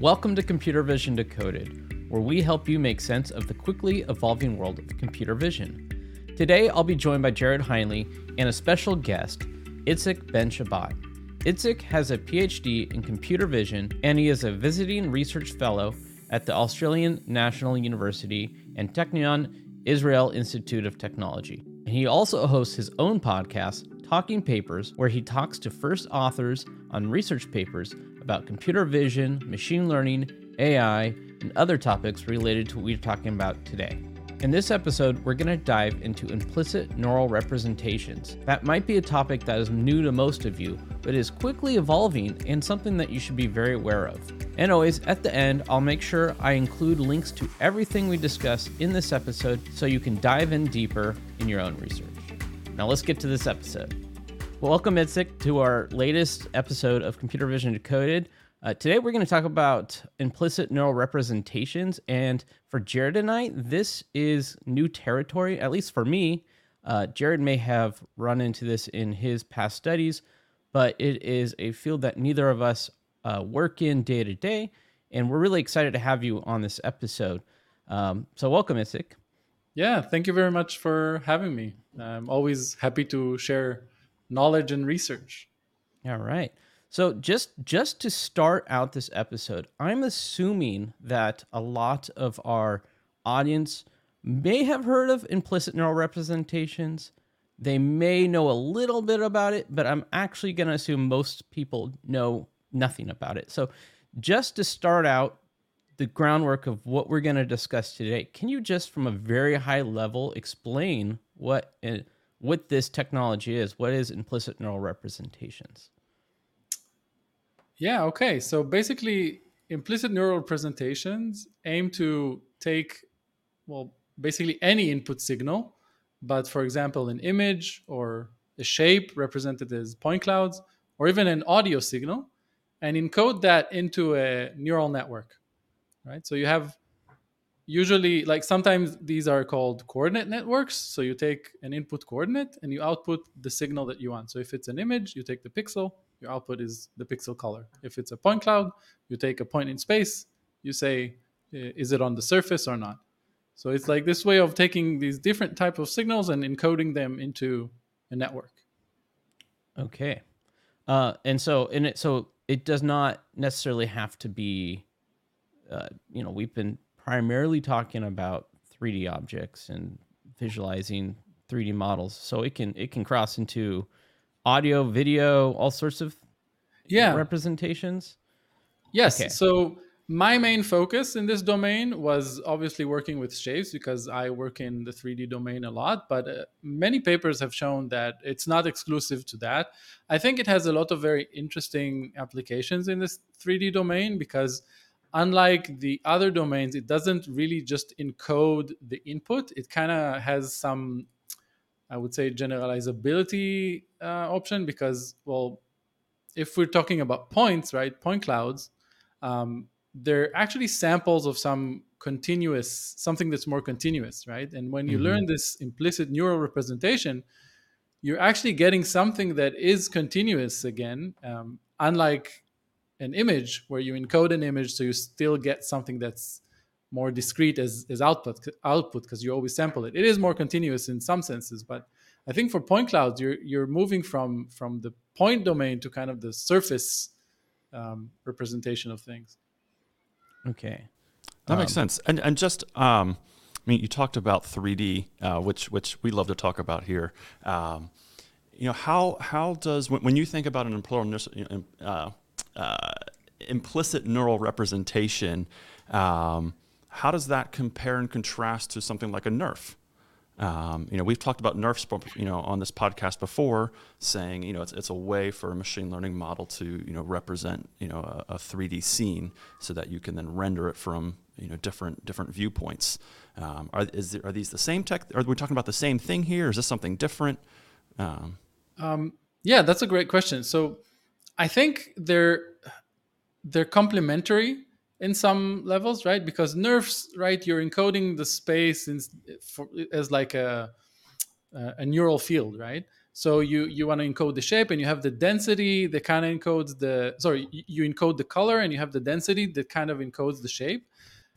Welcome to Computer Vision Decoded, where we help you make sense of the quickly evolving world of computer vision. Today, I'll be joined by Jared Heinly and a special guest, Itzik Ben Shabat. Itzik has a PhD in computer vision and he is a visiting research fellow at the Australian National University and Technion Israel Institute of Technology. And he also hosts his own podcast, Talking Papers, where he talks to first authors on research papers about computer vision, machine learning, AI, and other topics related to what we're talking about today. In this episode, we're going to dive into implicit neural representations. That might be a topic that is new to most of you, but is quickly evolving and something that you should be very aware of. And always, at the end, I'll make sure I include links to everything we discuss in this episode so you can dive in deeper in your own research. Now, let's get to this episode. Welcome, Itzik, to our latest episode of Computer Vision Decoded. Uh, today, we're going to talk about implicit neural representations. And for Jared and I, this is new territory, at least for me. Uh, Jared may have run into this in his past studies, but it is a field that neither of us uh, work in day to day. And we're really excited to have you on this episode. Um, so, welcome, Itzik. Yeah, thank you very much for having me. I'm always happy to share knowledge and research. All right. So just just to start out this episode, I'm assuming that a lot of our audience may have heard of implicit neural representations. They may know a little bit about it, but I'm actually going to assume most people know nothing about it. So just to start out the groundwork of what we're going to discuss today, can you just from a very high level explain what eh, what this technology is. What is implicit neural representations? Yeah, okay. So basically, implicit neural representations aim to take, well, basically any input signal, but for example, an image or a shape represented as point clouds, or even an audio signal, and encode that into a neural network. Right? So you have usually like sometimes these are called coordinate networks. So you take an input coordinate and you output the signal that you want. So if it's an image you take the pixel your output is the pixel color. If it's a point cloud you take a point in space you say is it on the surface or not? So it's like this way of taking these different type of signals and encoding them into a network. Okay. Uh, and so and it so it does not necessarily have to be uh, you know we've been primarily talking about 3D objects and visualizing 3D models. So it can it can cross into audio, video, all sorts of yeah representations. Yes. Okay. So my main focus in this domain was obviously working with shapes because I work in the 3D domain a lot, but uh, many papers have shown that it's not exclusive to that. I think it has a lot of very interesting applications in this 3D domain because unlike the other domains, it doesn't really just encode the input. It kind of has some, I would say, generalizability uh, option because, well, if we're talking about points, right, point clouds, um, they're actually samples of some continuous, something that's more continuous, right? And when you mm-hmm. learn this implicit neural representation, you're actually getting something that is continuous again, um, unlike an image where you encode an image so you still get something that's more discrete as, as output output because you always sample it. It is more continuous in some senses, but I think for point clouds you're you're moving from from the point domain to kind of the surface um, representation of things. Okay, that um, makes sense. And and just um, I mean, you talked about 3D, uh, which which we love to talk about here. Um, you know, how how does when, when you think about an employer uh, uh, implicit neural representation, um, how does that compare and contrast to something like a NeRF? Um, you know, we've talked about NeRFs, you know, on this podcast before, saying, you know, it's, it's a way for a machine learning model to, you know, represent, you know, a, a 3D scene so that you can then render it from, you know, different different viewpoints. Um, are, is there, are these the same tech? Are we talking about the same thing here? Is this something different? Um, um yeah, that's a great question. So I think they're they're complementary in some levels, right? Because NeRFs, right, you're encoding the space in, for, as like a a neural field, right? So you you want to encode the shape, and you have the density that kind of encodes the sorry you encode the color, and you have the density that kind of encodes the shape.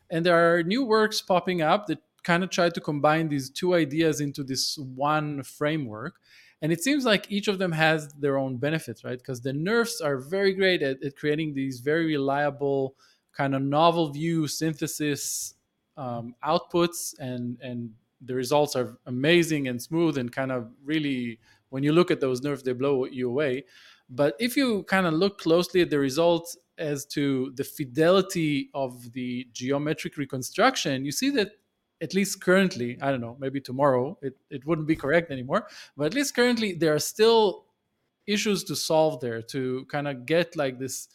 And there are new works popping up that kind of try to combine these two ideas into this one framework. And it seems like each of them has their own benefits, right? Because the NeRFs are very great at, at creating these very reliable, kind of novel view synthesis um, outputs, and and the results are amazing and smooth and kind of really when you look at those NeRFs, they blow you away. But if you kind of look closely at the results as to the fidelity of the geometric reconstruction, you see that at least currently, I don't know, maybe tomorrow it, it wouldn't be correct anymore, but at least currently there are still issues to solve there to kind of get like this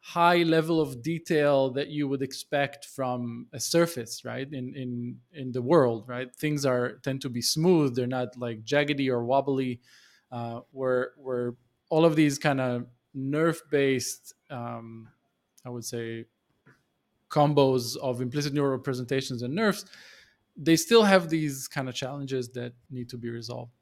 high level of detail that you would expect from a surface right in in in the world right? Things are tend to be smooth. They're not like jaggedy or wobbly. Uh, where where all of these kind of NeRF based um, i would say combos of implicit neural representations and NeRFs they still have these kind of challenges that need to be resolved.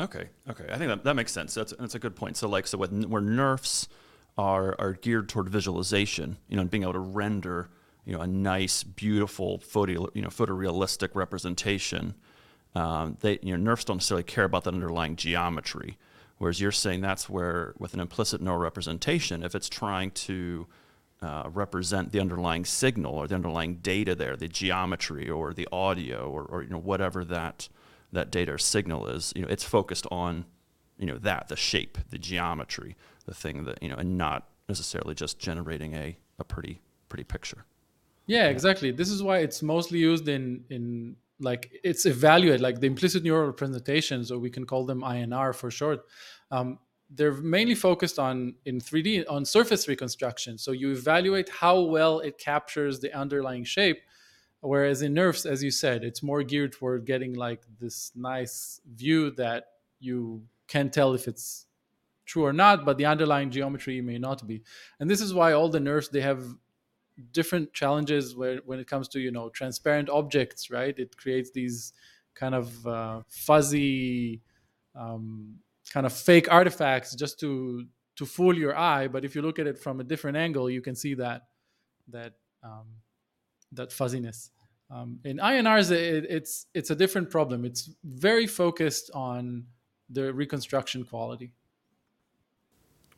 Okay, okay, I think that, that makes sense. That's that's a good point. So like, so what, where NeRFs are are geared toward visualization, you know, and being able to render, you know, a nice, beautiful photo, you know, photorealistic representation. Um, they, you know, NeRFs don't necessarily care about that underlying geometry, whereas you're saying that's where, with an implicit neural representation, if it's trying to uh, represent the underlying signal or the underlying data there, the geometry or the audio or, or you know whatever that that data or signal is. You know, it's focused on you know that the shape, the geometry, the thing that you know, and not necessarily just generating a, a pretty pretty picture. Yeah, exactly. This is why it's mostly used in in like it's evaluate like the implicit neural representations, or we can call them INR for short. Um, they're mainly focused on in 3D on surface reconstruction. So you evaluate how well it captures the underlying shape. Whereas in NeRFs, as you said, it's more geared toward getting like this nice view that you can tell if it's true or not, but the underlying geometry may not be. And this is why all the NeRFs they have different challenges where, when it comes to you know transparent objects, right? It creates these kind of uh, fuzzy um, kind of fake artifacts just to to fool your eye but if you look at it from a different angle you can see that that um, that fuzziness um, in INRs it, it's it's a different problem it's very focused on the reconstruction quality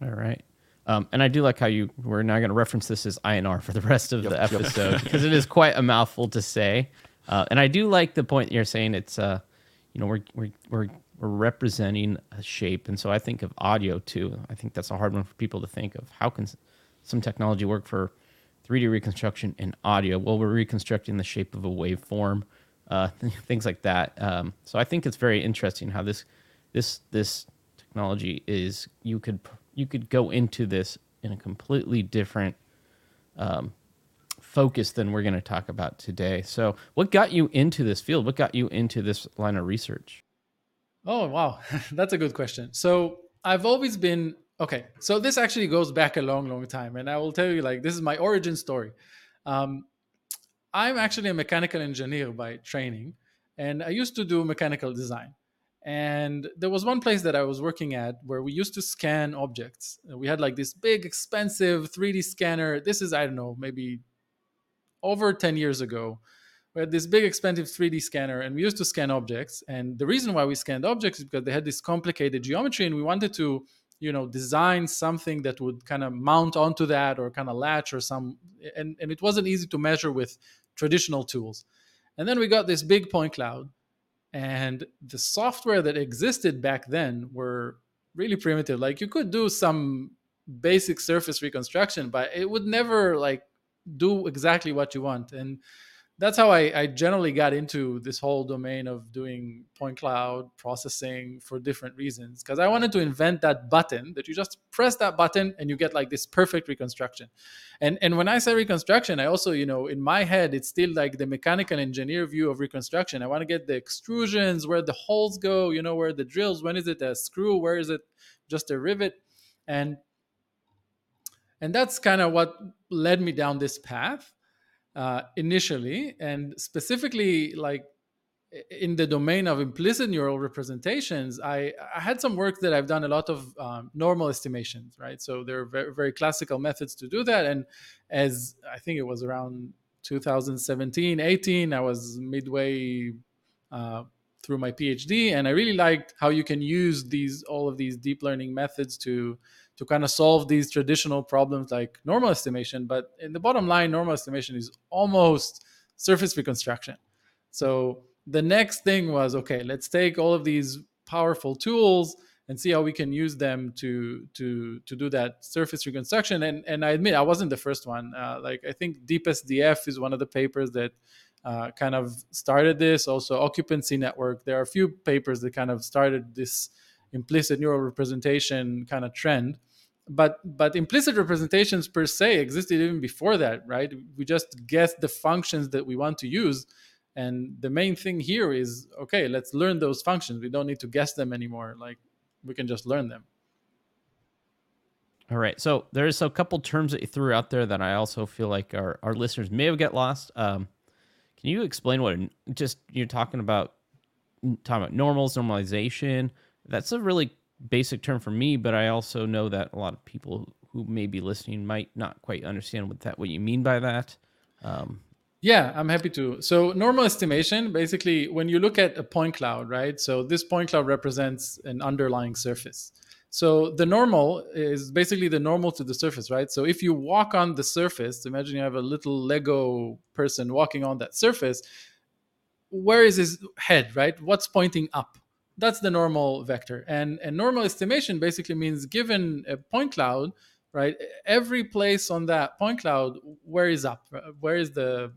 all right um, and I do like how you we're now going to reference this as INR for the rest of yep, the episode because yep. it is quite a mouthful to say. Uh, and I do like the point you're saying. It's uh, you know, we're we're we're we're representing a shape. And so I think of audio too. I think that's a hard one for people to think of. How can some technology work for 3D reconstruction in audio? Well, we're reconstructing the shape of a waveform, uh, things like that. Um, so I think it's very interesting how this this this technology is. You could you could go into this in a completely different um, focus than we're going to talk about today. So, what got you into this field? What got you into this line of research? Oh, wow. That's a good question. So I've always been okay. So this actually goes back a long, long time. And I will tell you, like, this is my origin story. Um, I'm actually a mechanical engineer by training, and I used to do mechanical design. And there was one place that I was working at where we used to scan objects. We had like this big, expensive 3D scanner. This is, I don't know, maybe over 10 years ago we had this big expensive 3D scanner and we used to scan objects. And the reason why we scanned objects is because they had this complicated geometry and we wanted to, you know, design something that would kind of mount onto that or kind of latch or some and, and it wasn't easy to measure with traditional tools. And then we got this big point cloud and the software that existed back then were really primitive. Like you could do some basic surface reconstruction, but it would never like do exactly what you want. And that's how I, I, generally got into this whole domain of doing point cloud processing for different reasons because i wanted to invent that button that you just press that button and you get like this perfect reconstruction. And and when i say reconstruction i also you know in my head it's still like the mechanical engineer view of reconstruction. I want to get the extrusions where the holes go you know where the drills when is it a screw where is it just a rivet? And and that's kind of what led me down this path uh, initially, and specifically like in the domain of implicit neural representations, I, I had some work that I've done a lot of um, normal estimations, right? So there are very, very classical methods to do that. And as I think it was around 2017, 18, I was midway uh, through my PhD, and I really liked how you can use these all of these deep learning methods to to kind of solve these traditional problems like normal estimation. But in the bottom line, normal estimation is almost surface reconstruction. So the next thing was okay, let's take all of these powerful tools and see how we can use them to to to do that surface reconstruction. And and I admit I wasn't the first one. Uh, like I think DeepSDF is one of the papers that uh, kind of started this. Also, occupancy network. There are a few papers that kind of started this implicit neural representation kind of trend. But but implicit representations per se existed even before that, right? We just guess the functions that we want to use. And the main thing here is okay let's learn those functions. We don't need to guess them anymore. Like we can just learn them. All right. So there's a couple terms that you threw out there that i also feel like our, our listeners may have get lost. Um, can you explain what just you're talking about talking about normals normalization? That's a really basic term for me but i also know that a lot of people who may be listening might not quite understand what that what you mean by that um, yeah, I'm happy to. So normal estimation, basically, when you look at a point cloud, right? So this point cloud represents an underlying surface. So the normal is basically the normal to the surface, right? So if you walk on the surface, imagine you have a little Lego person walking on that surface. Where is his head, right? What's pointing up? That's the normal vector. And, and normal estimation basically means given a point cloud, right? Every place on that point cloud, where is up? Where is the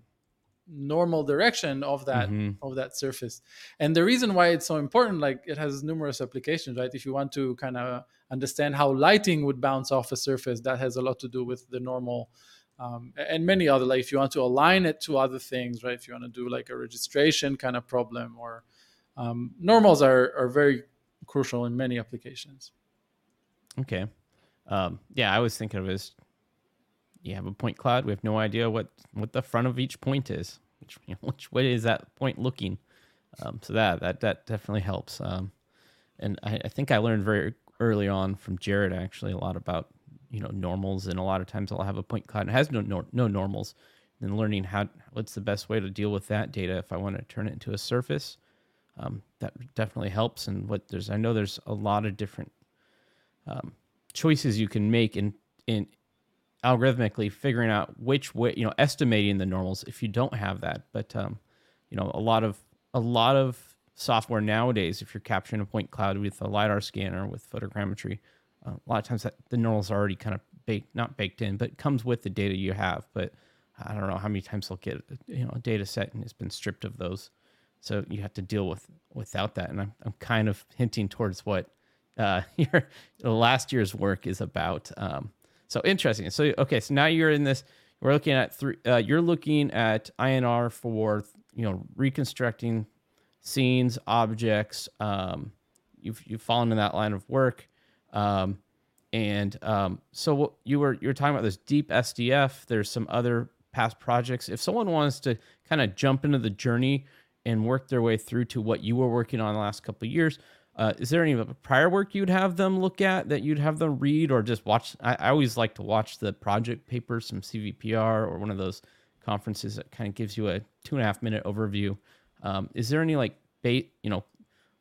normal direction of that mm-hmm. of that surface and the reason why it's so important like it has numerous applications right if you want to kind of understand how lighting would bounce off a surface that has a lot to do with the normal um, and many other like if you want to align it to other things right if you want to do like a registration kind of problem or um, normals are are very crucial in many applications okay um, yeah i was thinking of it as you have a point cloud. We have no idea what what the front of each point is. Which you know, which way is that point looking? Um, so that that that definitely helps. Um, and I, I, think I learned very early on from Jared actually a lot about you know normals, and a lot of times I'll have a point cloud and has no no, no normals. And learning how what's the best way to deal with that data if I want to turn it into a surface, um, that definitely helps. And what there's I know there's a lot of different um, choices you can make in in algorithmically figuring out which way you know estimating the normals if you don't have that. But um, you know a lot of a lot of software nowadays if you're capturing a point cloud with a lidar scanner with photogrammetry uh, a lot of times that the normals are already kind of baked not baked in but comes with the data you have. But i don't know how many times they'll get you know a data set and it's been stripped of those so you have to deal with without that and i'm, I'm kind of hinting towards what uh, your last year's work is about um, so interesting. So okay, so now you're in this. We're looking at three. Uh, you're looking at INR for you know reconstructing scenes, objects. Um, you've you've fallen in that line of work, um, and um, so what you were you were talking about this deep SDF. There's some other past projects. If someone wants to kind of jump into the journey and work their way through to what you were working on the last couple of years, uh, is there any prior work you'd have them look at that you'd have them read or just watch? I, I always like to watch the project papers from CVPR or one of those conferences that kind of gives you a two and a half minute overview. Um, is there any like bait, you know,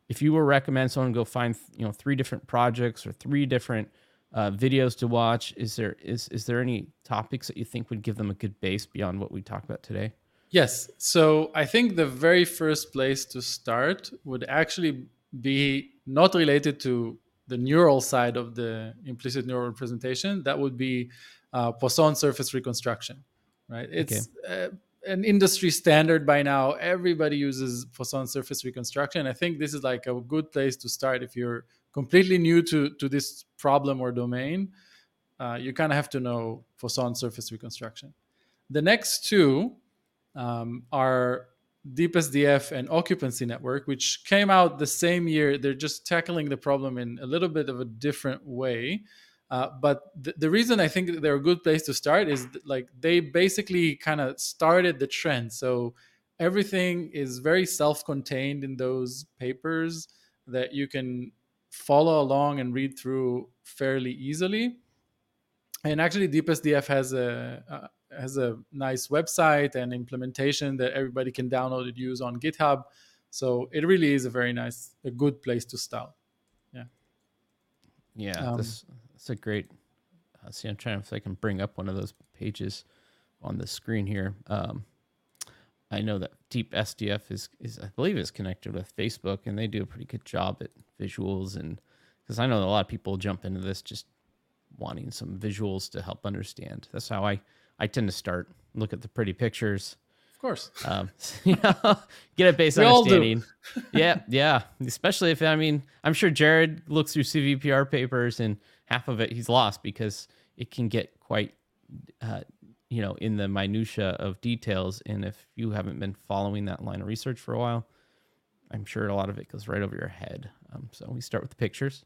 if you were recommend someone go find, you know, three different projects or three different uh, videos to watch, is there is is there any topics that you think would give them a good base beyond what we talked about today? Yes. So I think the very first place to start would actually be not related to the neural side of the implicit neural representation. That would be uh, Poisson surface reconstruction, right? It's okay. uh, an industry standard by now. Everybody uses Poisson surface reconstruction. I think this is like a good place to start if you're completely new to to this problem or domain. Uh, you kind of have to know Poisson surface reconstruction. The next two um, are DeepSDF and Occupancy Network, which came out the same year. They're just tackling the problem in a little bit of a different way. Uh, but th- the reason I think they're a good place to start is th- like they basically kind of started the trend. So everything is very self-contained in those papers that you can follow along and read through fairly easily and actually deepsdf has a has a nice website and implementation that everybody can download and use on github so it really is a very nice a good place to start yeah yeah um, this, that's a great uh, see i'm trying if i can bring up one of those pages on the screen here um, I know that Deep SDF is, is I believe is connected with Facebook, and they do a pretty good job at visuals. And because I know a lot of people jump into this just wanting some visuals to help understand. That's how I I tend to start. Look at the pretty pictures. Of course. Um, you know, get a base we understanding. yeah, yeah. Especially if I mean, I'm sure Jared looks through CVPR papers, and half of it he's lost because it can get quite uh, you know in the minutia of details and if you haven't been following that line of research for a while i'm sure a lot of it goes right over your head um, so we start with the pictures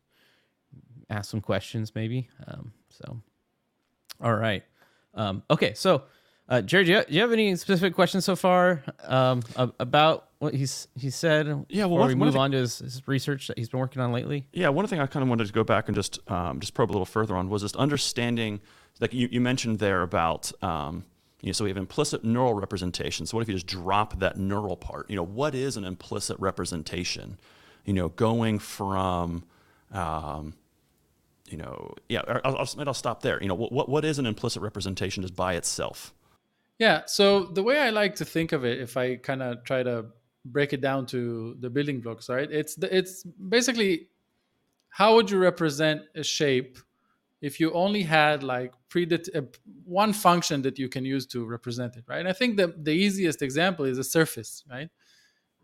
ask some questions maybe um, so all right um, okay so uh, Jared, do you, have, do you, have, any specific questions so far um, about what he's he said? Yeah, well, one, we move thing, on to his, his, research that he's been working on lately. Yeah, one thing I kind of wanted to go back and just um, just probe a little further on was just understanding like you, you mentioned there about um, you know, so we have implicit neural representation. So what if you just drop that neural part? You know, what is an implicit representation? You know, going from, um, you know, yeah, I'll, I'll, I'll stop there. You know, what, what is an implicit representation just by itself? Yeah. So the way I like to think of it, if I kind of try to break it down to the building blocks, right? It's the, it's basically how would you represent a shape if you only had like predet- uh, one function that you can use to represent it, right? And I think the, the easiest example is a surface, right?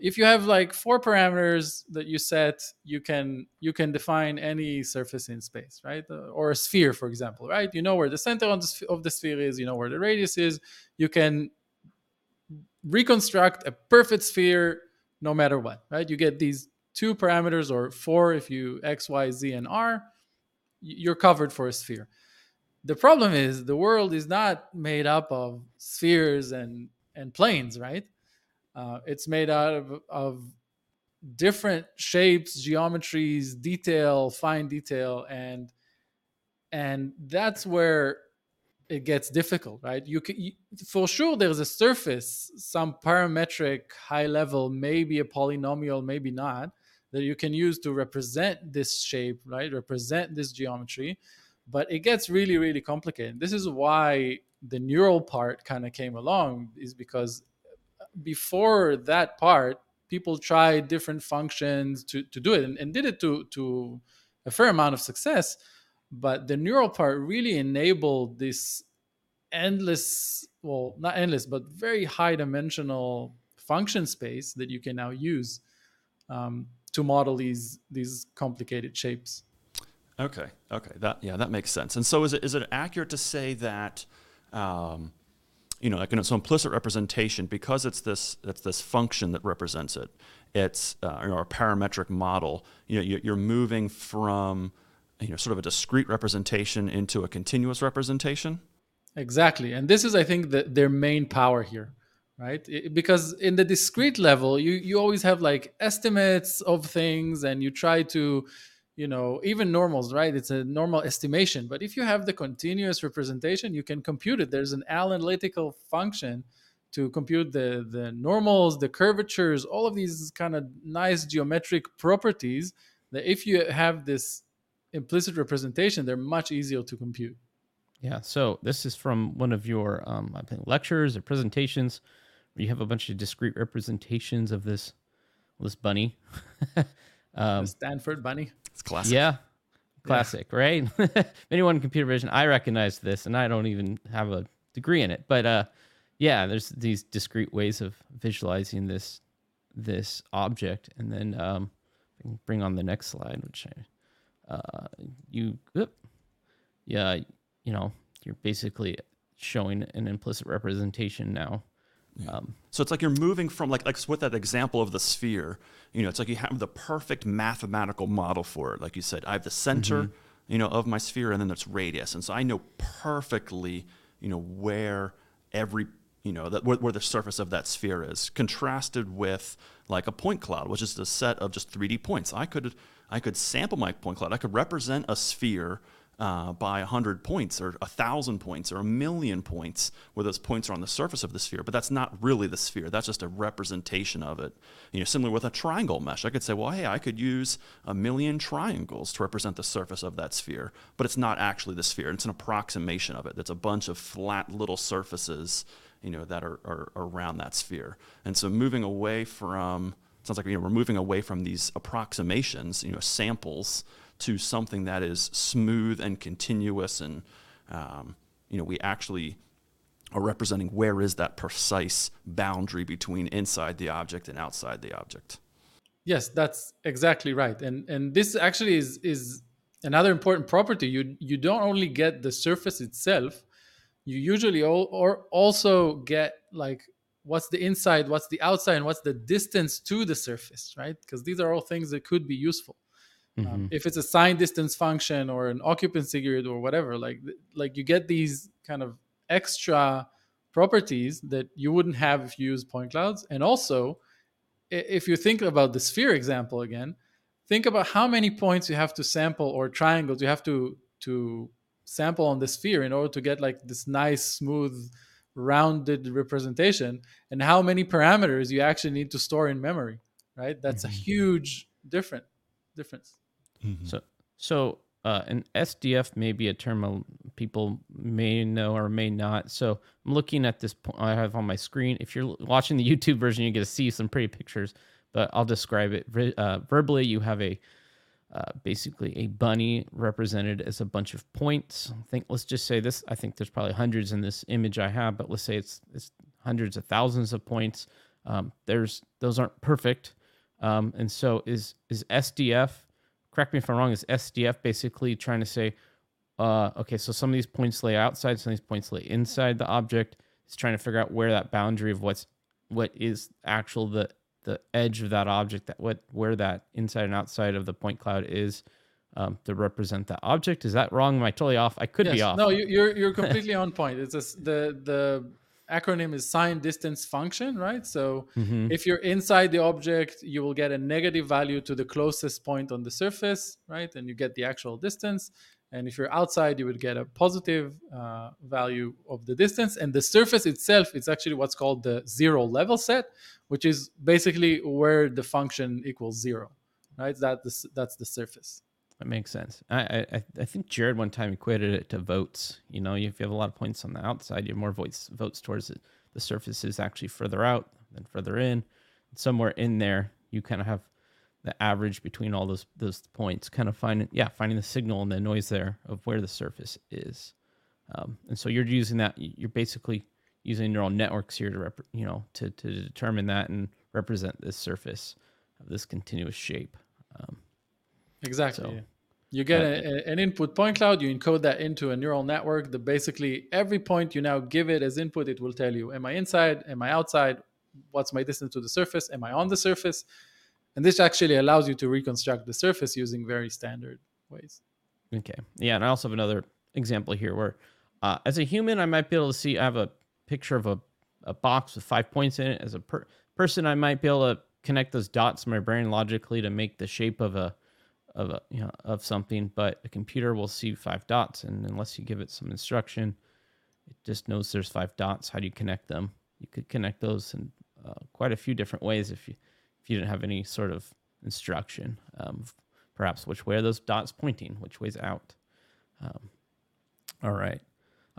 If you have like four parameters that you set, you can you can define any surface in space, right? Or a sphere, for example, right? You know where the center of the, of the sphere is, you know where the radius is. You can reconstruct a perfect sphere no matter what, right? You get these two parameters or four if you x, y, z, and r you're covered for a sphere. The problem is the world is not made up of spheres and and planes, right? Uh, it's made out of, of different shapes, geometries, detail, fine detail, and and that's where it gets difficult, right? You can you, for sure there's a surface, some parametric high level, maybe a polynomial, maybe not, that you can use to represent this shape, right? Represent this geometry. But it gets really, really complicated. This is why the neural part kind of came along, is because before that part, people tried different functions to, to do it and, and did it to, to a fair amount of success. But the neural part really enabled this endless, well, not endless, but very high dimensional function space that you can now use. Um, to model these these complicated shapes. Okay. Okay. That yeah, that makes sense. And so is it is it accurate to say that um, you know, like in its implicit representation, because it's this it's this function that represents it. It's uh, you know, a parametric model. You know, you're moving from you know sort of a discrete representation into a continuous representation. Exactly, and this is I think the, their main power here right because in the discrete level you you always have like estimates of things and you try to you know even normals right? It's a normal estimation. But if you have the continuous representation you can compute it. There's an analytical function to compute the the normals the curvatures all of these kind of nice geometric properties that if you have this implicit representation they're much easier to compute. Yeah so this is from one of your um, i think lectures or presentations where you have a bunch of discrete representations of this this bunny. um, the Stanford bunny. It's classic. Yeah, classic, yeah. right? Anyone in computer vision, I recognize this, and I don't even have a degree in it, but uh, yeah, there's these discrete ways of visualizing this this object, and then um, bring on the next slide, which I, uh, you, yeah, you know, you're basically showing an implicit representation now yeah. Um, so it's like you're moving from like like with that example of the sphere, you know, it's like you have the perfect mathematical model for it. Like you said, I have the center, mm-hmm. you know, of my sphere, and then there's radius, and so I know perfectly, you know, where every you know, that where, where, the surface of that sphere is, contrasted with like a point cloud, which is a set of just 3D points. I could I could sample my point cloud. I could represent a sphere uh, by 100 points or 1,000 points or a million points where those points are on the surface of the sphere, but that's not really the sphere. That's just a representation of it. You know, similar with a triangle mesh, I could say, well, hey, I could use a million triangles to represent the surface of that sphere, but it's not actually the sphere. It's an approximation of it. It's a bunch of flat little surfaces, you know, that are, are around that sphere. And so moving away from sounds like you know we're moving away from these approximations, you know, samples to something that is smooth and continuous and um, you know we actually are representing where is that precise boundary between inside the object and outside the object. Yes that's exactly right. And and this actually is is another important property. You you don't only get the surface itself you usually all, or also get like what's the inside what's the outside and what's the distance to the surface right? Because these are all things that could be useful mm-hmm. Um, if it's a sign distance function or an occupancy grid or whatever, like like you get these kind of extra properties that you wouldn't have if you use point clouds. And also, if you think about the sphere example again, think about how many points you have to sample or triangles you have to to sample on the sphere in order to get like this nice smooth rounded representation and how many parameters you actually need to store in memory right that's mm-hmm. a huge different difference Mm-hmm. So, so uh, an SDF may be a term people may know or may not. So I'm looking at this point I have on my screen. If you're watching the YouTube version, you get to see some pretty pictures, but I'll describe it uh, verbally. You have a uh, basically a bunny represented as a bunch of points. I think let's just say this. I think there's probably hundreds in this image I have, but let's say it's it's hundreds of thousands of points. Um, there's those aren't perfect, um, and so is is SDF correct me if I'm wrong, is SDF basically trying to say, uh, okay, so some of these points lay outside, some of these points lay inside the object. It's trying to figure out where that boundary of what's what is actual the the edge of that object that what where that inside and outside of the point cloud is um, to represent that object. Is that wrong? Am I totally off? I could yes. be off. No, you're you're completely on point. It's just the the acronym is sign distance function, right? So mm-hmm. if you're inside the object, you will get a negative value to the closest point on the surface, right? And you get the actual distance. And if you're outside, you would get a positive uh, value of the distance. And the surface itself is actually what's called the zero level set, which is basically where the function equals zero, right? That that's the surface. That makes sense. I, I I think Jared one time equated it to votes. You know, if you have a lot of points on the outside, you have more votes votes towards it. The surface is actually further out than further in. Somewhere in there, you kind of have the average between all those those points, kind of finding yeah finding the signal and the noise there of where the surface is. Um, and so you're using that. You're basically using neural networks here to rep, you know to to determine that and represent this surface of this continuous shape. Um, exactly. So, you get a, an input point cloud, you encode that into a neural network. The basically every point you now give it as input, it will tell you, am I inside? Am I outside? What's my distance to the surface? Am I on the surface? And this actually allows you to reconstruct the surface using very standard ways. Okay. Yeah. And I also have another example here where uh, as a human, I might be able to see, I have a picture of a, a box with five points in it. As a per- person, I might be able to connect those dots in my brain logically to make the shape of a of a, you know of something, but a computer will see five dots, and unless you give it some instruction, it just knows there's five dots. How do you connect them? You could connect those in uh, quite a few different ways if you if you didn't have any sort of instruction. Um, perhaps which way are those dots pointing? Which way's out? Um, all right.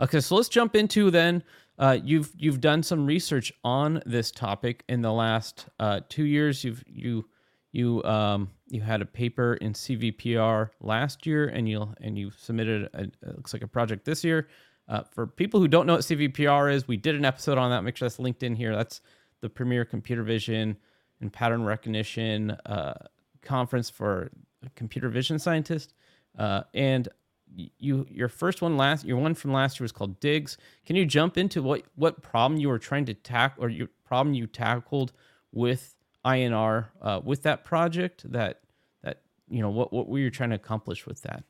Okay, so let's jump into then. Uh, you've you've done some research on this topic in the last uh, two years. You've you you um, you had a paper in CVPR last year, and you and you submitted a, it looks like a project this year. Uh, for people who don't know what CVPR is, we did an episode on that. Make sure that's linked in here. That's the premier computer vision and pattern recognition uh, conference for computer vision scientists. Uh, and you your first one last your one from last year was called DiGS. Can you jump into what what problem you were trying to tackle or your problem you tackled with INR uh, with that project? That that you know what what were you trying to accomplish with that?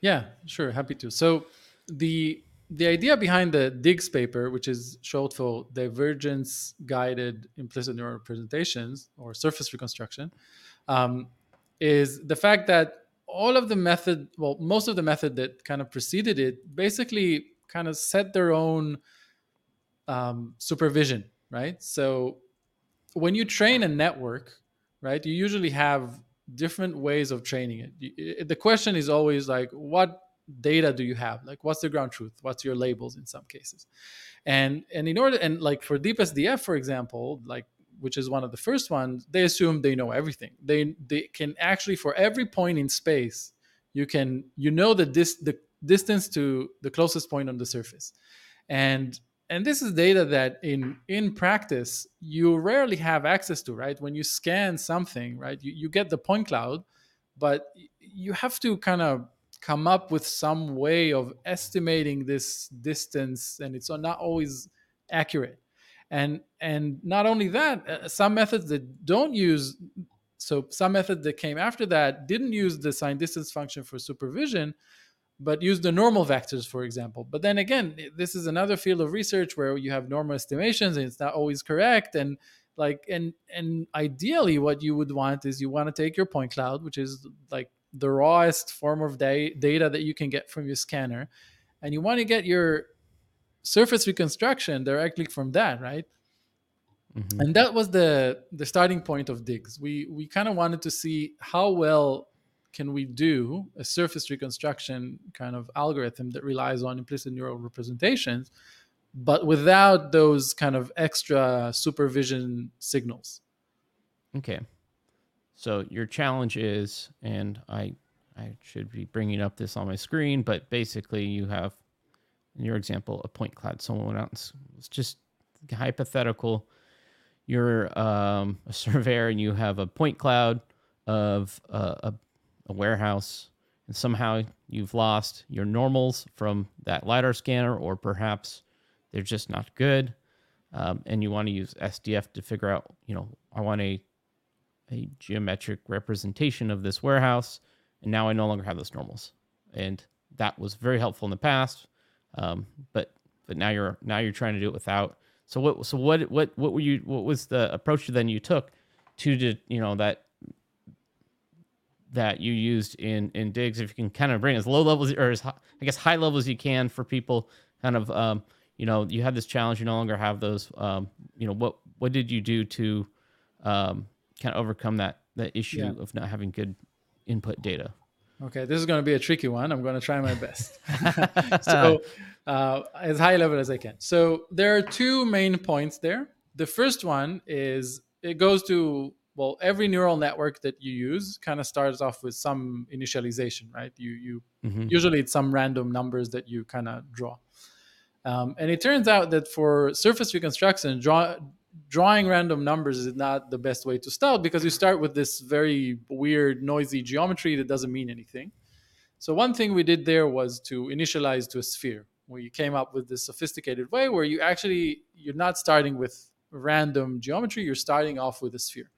Yeah, sure, happy to. So the the idea behind the DiGS paper, which is short for Divergence Guided Implicit Neural Representations or surface reconstruction, um, is the fact that all of the method, well, most of the method that kind of preceded it, basically kind of set their own um, supervision, right? So when you train a network, right, you usually have different ways of training it. The question is always like, what data do you have? Like, what's the ground truth? What's your labels in some cases? And and in order and like for DeepSDF, for example, like which is one of the first ones, they assume they know everything. They they can actually for every point in space, you can you know the dis the distance to the closest point on the surface, and and this is data that in in practice you rarely have access to right? When you scan something right you, you get the point cloud but you have to kind of come up with some way of estimating this distance and it's not always accurate. And and not only that uh, some methods that don't use so some method that came after that didn't use the sign distance function for supervision but use the normal vectors for example but then again this is another field of research where you have normal estimations and it's not always correct and like and and ideally what you would want is you want to take your point cloud which is like the rawest form of da- data that you can get from your scanner and you want to get your surface reconstruction directly from that, right? Mm-hmm. And that was the the starting point of DiGS. We we kind of wanted to see how well can we do a surface reconstruction kind of algorithm that relies on implicit neural representations, but without those kind of extra supervision signals. Okay. So your challenge is, and I I should be bringing up this on my screen, but basically you have in your example, a point cloud. Someone went out and it's just hypothetical. You're um, a surveyor and you have a point cloud of uh, a, a warehouse, and somehow you've lost your normals from that LiDAR scanner, or perhaps they're just not good. Um, and you want to use SDF to figure out, you know, I want a a geometric representation of this warehouse, and now I no longer have those normals. And that was very helpful in the past. Um, but but now you're now you're trying to do it without. So what so what what what were you what was the approach then you took to to you know that that you used in in DiGS if you can kind of bring as low levels or as high, I guess high levels you can for people kind of um, you know you had this challenge you no longer have those um, you know what what did you do to um, kind of overcome that that issue yeah. of not having good input data Okay, this is going to be a tricky one. I'm going to try my best. so, uh, as high level as I can. So, there are two main points there. The first one is it goes to well, every neural network that you use kind of starts off with some initialization, right? You you mm-hmm. usually it's some random numbers that you kind of draw. Um, and it turns out that for surface reconstruction, draw, drawing random numbers is not the best way to start because you start with this very weird, noisy geometry that doesn't mean anything. So one thing we did there was to initialize to a sphere. We came up with this sophisticated way where you actually you're not starting with random geometry. You're starting off with a sphere,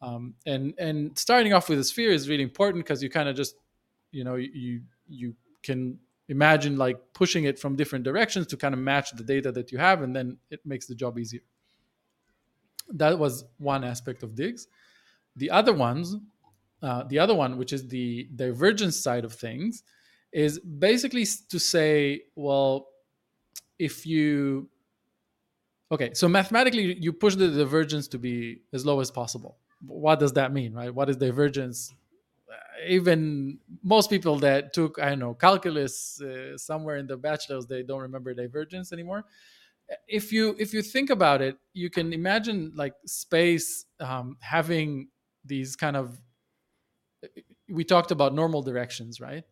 um, and and starting off with a sphere is really important because you kind of just you know you you can imagine like pushing it from different directions to kind of match the data that you have, and then it makes the job easier. That was one aspect of DiGS. The other ones uh, the other one which is the divergence side of things is basically to say well if you okay so mathematically you push the divergence to be as low as possible what does that mean right? What is divergence? Even most people that took i don't know calculus uh, somewhere in the bachelor's they don't remember divergence anymore. If you if you think about it you can imagine like space um, having these kind of we talked about normal directions right?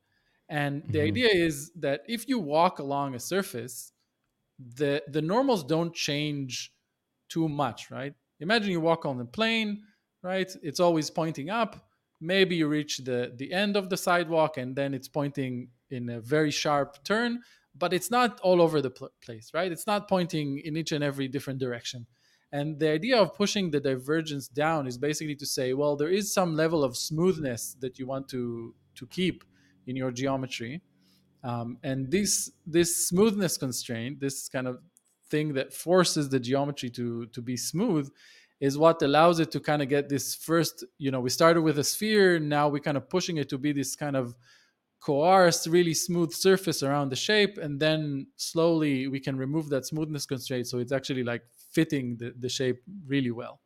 And the mm-hmm. idea is that if you walk along a surface the the normals don't change too much right? Imagine you walk on the plane right it's always pointing up maybe you reach the the end of the sidewalk and then it's pointing in a very sharp turn but it's not all over the pl- place, right? It's not pointing in each and every different direction. And the idea of pushing the divergence down is basically to say, well, there is some level of smoothness that you want to to keep in your geometry. Um, and this this smoothness constraint, this kind of thing that forces the geometry to to be smooth, is what allows it to kind of get this first. You know, we started with a sphere, now we're kind of pushing it to be this kind of coarse, really smooth surface around the shape, and then slowly we can remove that smoothness constraint, so it's actually like fitting the, the shape really well.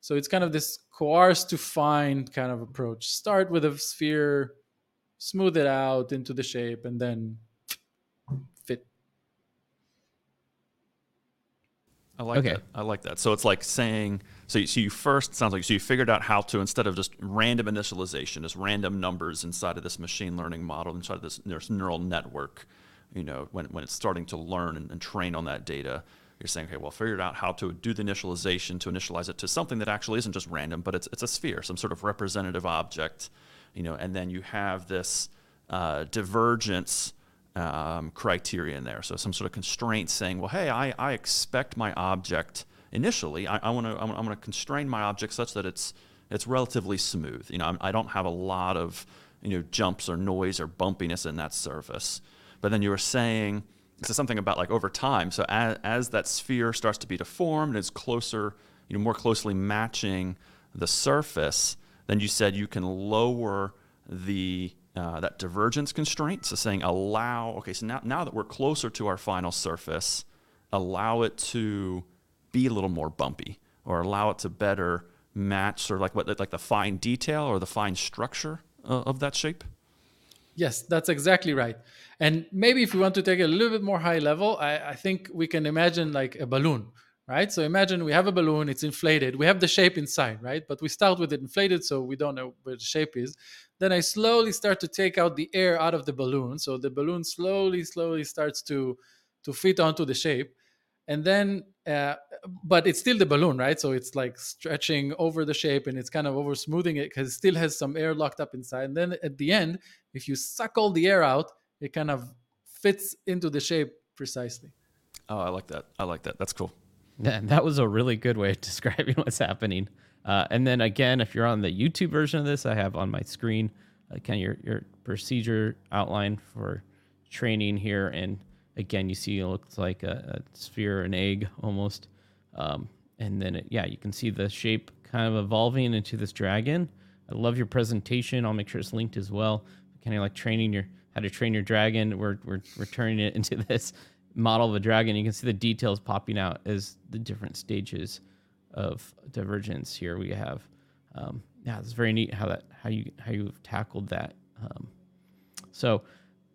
So it's kind of this coarse to fine kind of approach. Start with a sphere, smooth it out into the shape, and then fit. I like okay. that. I like that. So it's like saying so. You, so you first sounds like so you figured out how to instead of just random initialization, just random numbers inside of this machine learning model, inside of this, neural network. You know, when when it's starting to learn and, and train on that data, you're saying, okay, well, figured out how to do the initialization to initialize it to something that actually isn't just random, but it's, it's a sphere, some sort of representative object, you know, and then you have this uh, divergence um, criteria in there. So some sort of constraint saying, well, hey, I, I expect my object initially, I, I want to, I'm going to constrain my object such that it's, it's relatively smooth. You know, I'm, I do not have a lot of, you know, jumps or noise or bumpiness in that surface. But then you were saying, so something about like over time. So as, as that sphere starts to be deformed, is closer, you know, more closely matching the surface, then you said you can lower the uh, that divergence constraint. So saying allow, okay, so now, now that we're closer to our final surface, allow it to be a little more bumpy or allow it to better match sort of like what like the fine detail or the fine structure uh, of that shape. Yes, that's exactly right. And maybe if we want to take it a little bit more high level, I, I, think we can imagine like a balloon, right? So imagine we have a balloon, it's inflated. We have the shape inside, right? But we start with it inflated, so we don't know where the shape is. Then I slowly start to take out the air out of the balloon. So the balloon slowly, slowly starts to to fit onto the shape. And then uh, but it's still the balloon, right? So it's like stretching over the shape and it's kind of over smoothing it because it still has some air locked up inside. And then at the end, if you suck all the air out, it kind of fits into the shape precisely. Oh, I like that. I like that. That's cool. Yeah, that was a really good way of describing what's happening. Uh, and then again, if you're on the YouTube version of this, I have on my screen uh, kind of your, your procedure outline for training here. And again, you see it looks like a, a sphere, an egg almost. Um, and then, it, yeah, you can see the shape kind of evolving into this dragon. I love your presentation. I'll make sure it's linked as well. Kind of like training your how to train your dragon. We're, we're, we're turning it into this model of a dragon. You can see the details popping out as the different stages of divergence here we have. Um, yeah, it's very neat how that how you how you've tackled that. Um, so,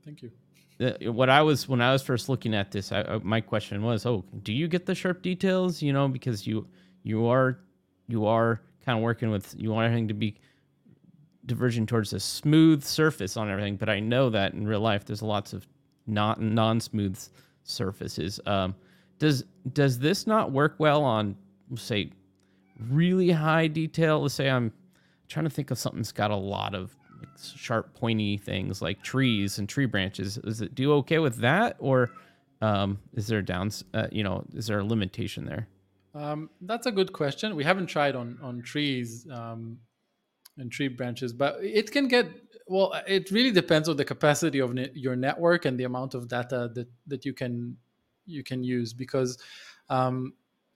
thank you. The, what I was when I was first looking at this, I, uh, my question was, oh, do you get the sharp details? You know, because you you are you are kind of working with you want everything to be diverging towards a smooth surface on everything, but I know that in real life there's lots of not non-smooth surfaces. Um, does does this not work well on say really high detail? Let's say I'm trying to think of something that's got a lot of sharp, pointy things like trees and tree branches. Does it do okay with that, or um, is there a downs? Uh, you know, is there a limitation there? Um, that's a good question. We haven't tried on on trees. Um, and tree branches but it can get well it really depends on the capacity of ne- your network and the amount of data that that you can you can use because um,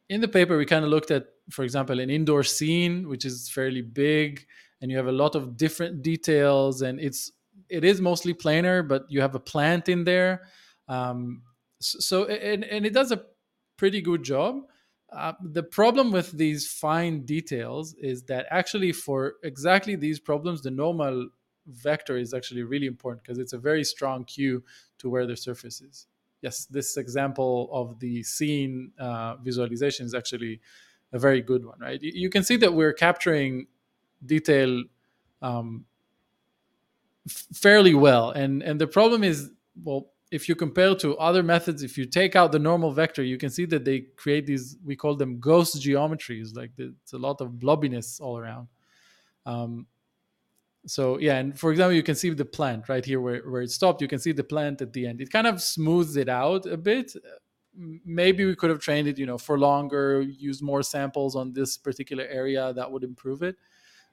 in the paper we kind of looked at for example an indoor scene which is fairly big and you have a lot of different details and it's it is mostly planar but you have a plant in there. Um, so and, and it does a pretty good job. Uh, the problem with these fine details is that actually for exactly these problems the normal vector is actually really important because it's a very strong cue to where the surface is yes this example of the scene uh, visualization is actually a very good one right you, can see that we're capturing detail um, fairly well and and the problem is well if you compare to other methods, if you take out the normal vector, you can see that they create these, we call them ghost geometries, like the, it's a lot of blobbiness all around. Um, so yeah, and for example, you can see the plant right here where, where it stopped. You can see the plant at the end. It kind of smooths it out a bit. Maybe we could have trained it, you know, for longer, use more samples on this particular area. That would improve it.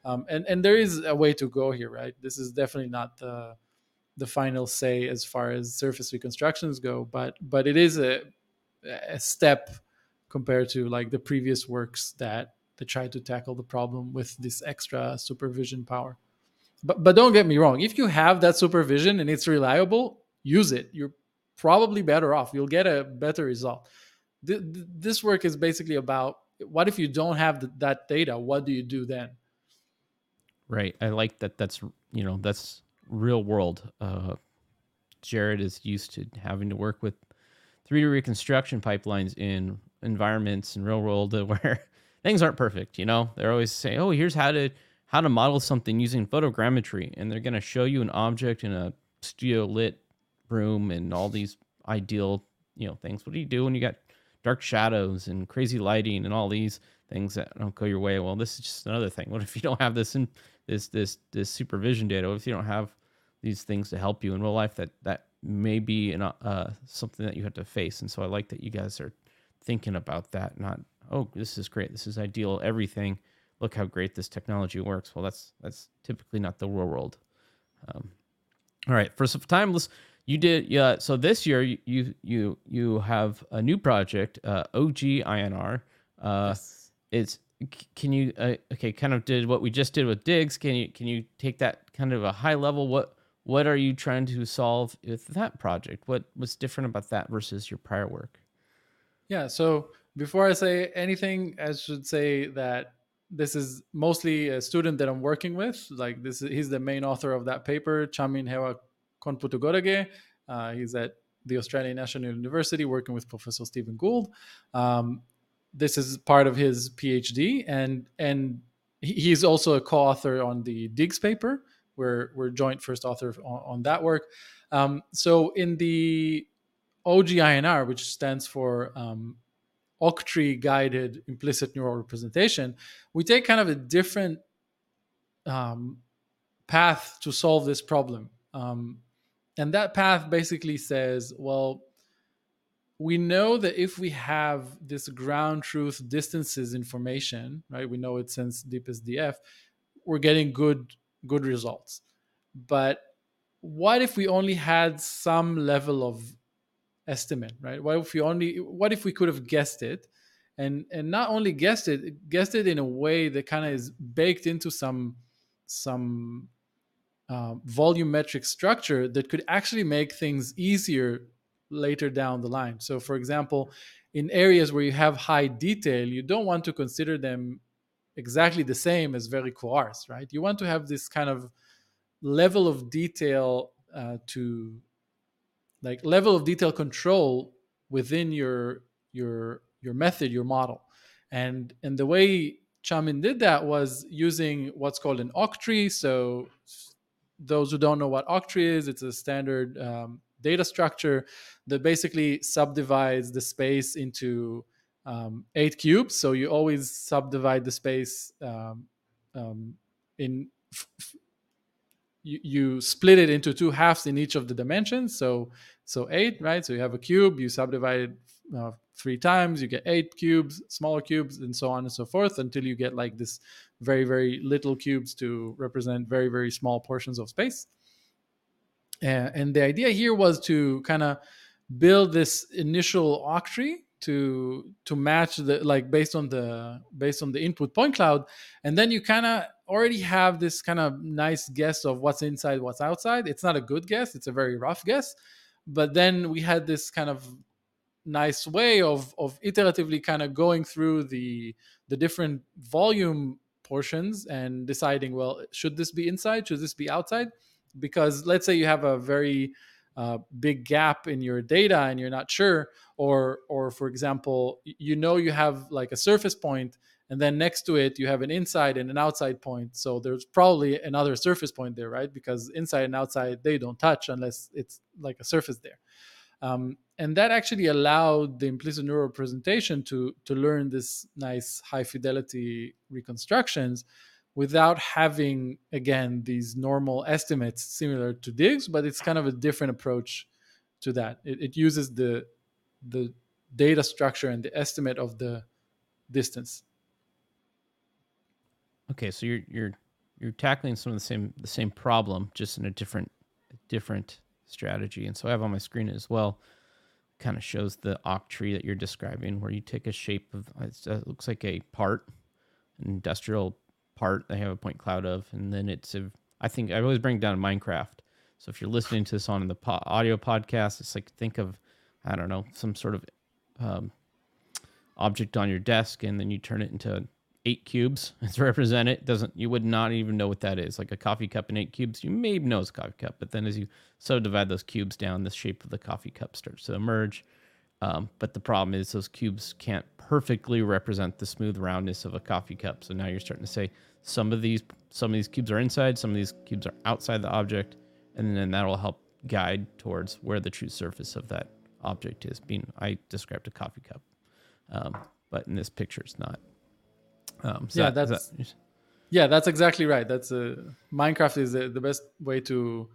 Um, and and there is a way to go here, right? This is definitely not the the final say as far as surface reconstructions go, but but it is a a step compared to like the previous works that that tried to tackle the problem with this extra supervision power. But but don't get me wrong, if you have that supervision and it's reliable, use it. You're probably better off. You'll get a better result. This work is basically about what if you don't have the, that data? What do you do then? Right. I like that. That's you know that's real world. Uh, Jared is used to having to work with 3D reconstruction pipelines in environments in real world where things aren't perfect. You know, they're always saying, "Oh, here's how to how to model something using photogrammetry," and they're going to show you an object in a studio lit room and all these ideal you know things. What do you do when you got dark shadows and crazy lighting and all these things that don't go your way? Well, this is just another thing. What if you don't have this in this this this supervision data? What if you don't have these things to help you in real life? That that may be an, uh, something that you have to face. And so I like that you guys are thinking about that. Not oh, this is great. This is ideal. Everything. Look how great this technology works. Well, that's that's typically not the real world. Um, all right, for some time, let's you did yeah. So this year you you you have a new project, uh, OGINR. Uh, yes. It's can you uh, okay? Kind of did what we just did with DiGS. Can you can you take that kind of a high level? What what are you trying to solve with that project? What was different about that versus your prior work? Yeah. So before I say anything, I should say that this is mostly a student that I'm working with. Like this, he's the main author of that paper, Chamin Hewa Koneputugodage. Uh, he's at the Australian National University working with Professor Stephen Gould. Um, this is part of his PhD, and and he's also a co-author on the DiGS paper. We're we're joint first author on, on that work. Um, so in the OGINR, which stands for um, Octree guided implicit neural representation, we take kind of a different um, path to solve this problem. Um, and that path basically says, well, we know that if we have this ground truth distances information, right? We know it since DeepSDF, we're getting good good results. But what if we only had some level of estimate, right? What if we only what if we could have guessed it? And and not only guessed it, guessed it in a way that kind of is baked into some some uh, volumetric structure that could actually make things easier later down the line. So, for example, in areas where you have high detail, you don't want to consider them exactly the same as very coarse, right? You want to have this kind of level of detail uh, to like level of detail control within your your your method, your model. And and the way Chamin did that was using what's called an octree. So those who don't know what octree is, it's a standard um, data structure that basically subdivides the space into um, eight cubes. So you always subdivide the space um, um, in. F- you, you split it into two halves in each of the dimensions. So so eight, right? So you have a cube. You subdivide it uh, three times. You get eight cubes, smaller cubes, and so on and so forth until you get like this very very little cubes to represent very very small portions of space. Uh, and the idea here was to kind of build this initial octree to to match the like based on the based on the input point cloud and then you kind of already have this kind of nice guess of what's inside what's outside. It's not a good guess it's a very rough guess but then we had this kind of nice way of of iteratively kind of going through the the different volume portions and deciding well should this be inside? Should this be outside? Because let's say you have a very uh, big gap in your data and you're not sure or or for example you know you have like a surface point and then next to it you have an inside and an outside point. So there's probably another surface point there right? Because inside and outside they don't touch unless it's like a surface there. Um, and that actually allowed the implicit neural representation to to learn this nice high fidelity reconstructions without having again these normal estimates similar to DiGS but it's kind of a different approach to that. It, it uses the the data structure and the estimate of the distance okay so you're you're you're tackling some of the same the same problem just in a different different strategy. And so I have on my screen as well, kind of shows the octree that you're describing, where you take a shape of uh, it looks like a part, an industrial part. They have a point cloud of, and then it's a. I think I always bring down Minecraft. So if you're listening to this on the po- audio podcast, it's like think of I don't know some sort of um, object on your desk, and then you turn it into eight cubes to represent it. Doesn't you would not even know what that is. Like a coffee cup in eight cubes, you may know it's a coffee cup, but then as you subdivide those cubes down, the shape of the coffee cup starts to emerge. Um, but the problem is those cubes can't perfectly represent the smooth roundness of a coffee cup. So now you're starting to say some of these some of these cubes are inside, some of these cubes are outside the object, and then that'll help guide towards where the true surface of that object is. Being I described a coffee cup, um, but in this picture it's not. Um, yeah, that, that's that, yeah, that's exactly right. That's uh, Minecraft is the, the best way to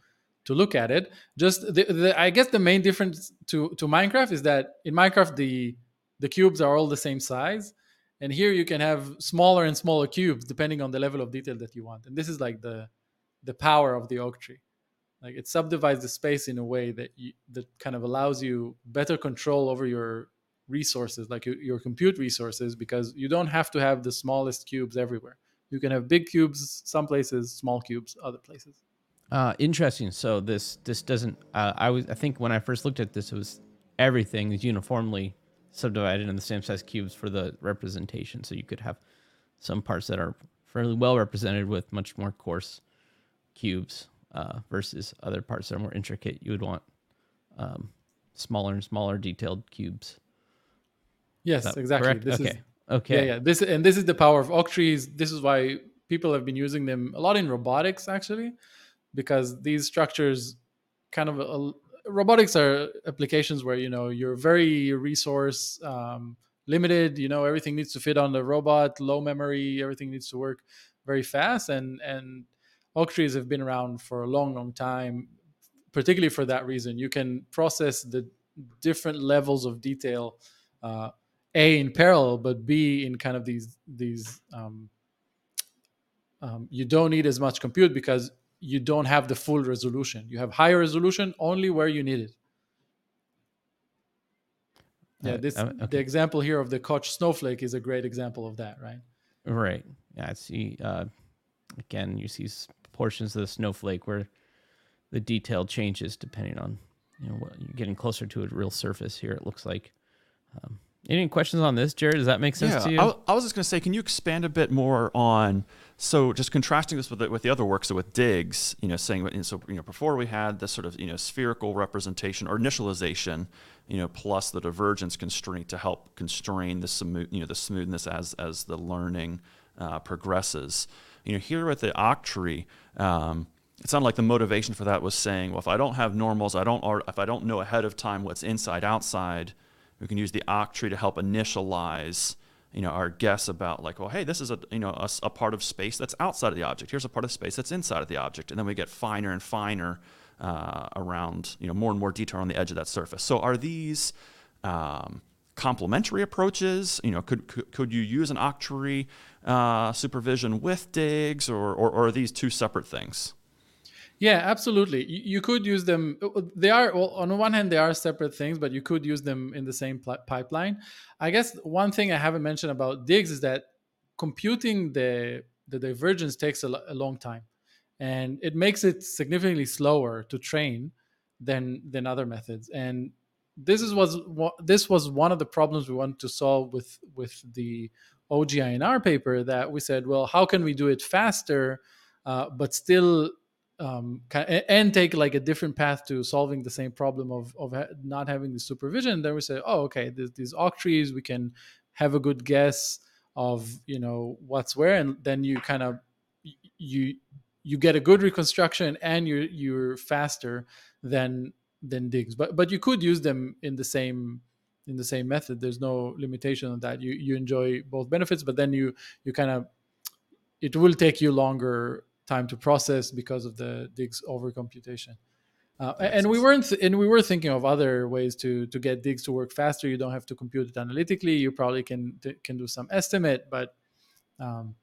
to look at it. Just the, the, I guess the main difference to to Minecraft is that in Minecraft the the cubes are all the same size, and here you can have smaller and smaller cubes depending on the level of detail that you want. And this is like the the power of the octree. Like it subdivides the space in a way that you, that kind of allows you better control over your resources, like your, compute resources, because you don't have to have the smallest cubes everywhere. You can have big cubes some places, small cubes other places. Uh, interesting. So this this doesn't. Uh, I was I think when I first looked at this, it was everything is uniformly subdivided in the same size cubes for the representation. So you could have some parts that are fairly well represented with much more coarse cubes uh, versus other parts that are more intricate. You would want um, smaller and smaller detailed cubes. Yes, exactly. Correct? This okay. Is, okay. Yeah, yeah. This and this is the power of octrees. This is why people have been using them a lot in robotics, actually, because these structures kind of uh, robotics are applications where you know you're very resource um, limited. You know everything needs to fit on the robot, low memory, everything needs to work very fast, and and octrees have been around for a long, long time, particularly for that reason. You can process the different levels of detail uh, a in parallel, but B in kind of these these um, um, you don't need as much compute because you don't have the full resolution. You have higher resolution only where you need it. Yeah, this uh, okay. the example here of the Koch snowflake is a great example of that, right? Right. Yeah, I see. Uh, again, you see portions of the snowflake where the detail changes depending on you know what you're getting closer to a real surface. Here, it looks like. Um, any questions on this, Jared? Does that make sense yeah, to you? I, I was just going to say, can you expand a bit more on so just contrasting this with the, with the other work, so with DiGS, you know, saying so you know before we had this sort of you know spherical representation or initialization, you know, plus the divergence constraint to help constrain the smooth you know the smoothness as as the learning uh, progresses. You know, here with the octree. Um, it sounded like the motivation for that was saying, well, if I don't have normals, I don't, if I don't know ahead of time what's inside outside, we can use the octree to help initialize you know our guess about like well hey this is a you know a, a, part of space that's outside of the object. Here's a part of space that's inside of the object. And then we get finer and finer uh, around you know more and more detail on the edge of that surface. So are these um, complementary approaches? You know could, could, could you use an octree uh, supervision with DiGS or, or, or are these two separate things yeah, absolutely. You, you, could use them. Uh, uh, they are well, on one hand they are separate things, but you could use them in the same pl- pipeline. I guess one thing I haven't mentioned about DiGS is that computing the the divergence takes a, a long time, and it makes it significantly slower to train than than other methods. And this is was this was one of the problems we wanted to solve with with the OGINR paper that we said, well, how can we do it faster, uh, but still um, and take like a different path to solving the same problem of, of not having the supervision then we say oh okay these, these trees, we can have a good guess of you know what's where and then you kind of you you get a good reconstruction and you're you're faster than than DiGS. But but you could use them in the same in the same method. There's no limitation on that. You you enjoy both benefits but then you you kind of it will take you longer time to process because of the DiGS overcomputation. Uh, and we weren't, th- and we were thinking of other ways to to get DiGS to work faster. You don't have to compute it analytically. You probably can can do some estimate, but um,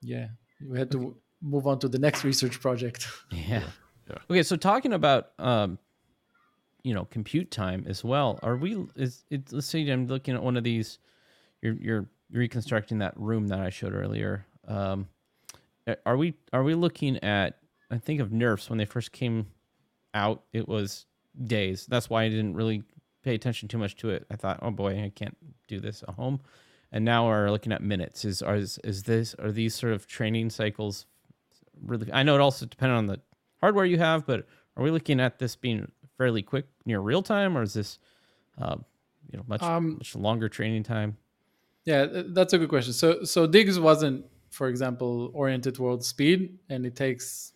yeah, we had to move on to the next research project. Yeah. Yeah. Okay, so talking about um, you know, compute time as well. Are we? Is it? Let's say I'm looking at one of these. You're you're reconstructing that room that I showed earlier. Um, are we are we looking at? I think of NeRFs when they first came out. It was days. That's why I didn't really pay attention too much to it. I thought, oh boy, I can't do this at home. And now we're looking at minutes. Is are is, is this are these sort of training cycles really? I know it also depends on the hardware you have, but are we looking at this being fairly quick, near real time, or is this, uh, you know, much um, much longer training time? Yeah, that's a good question. So so DiGS wasn't, for example, oriented towards speed, and it takes,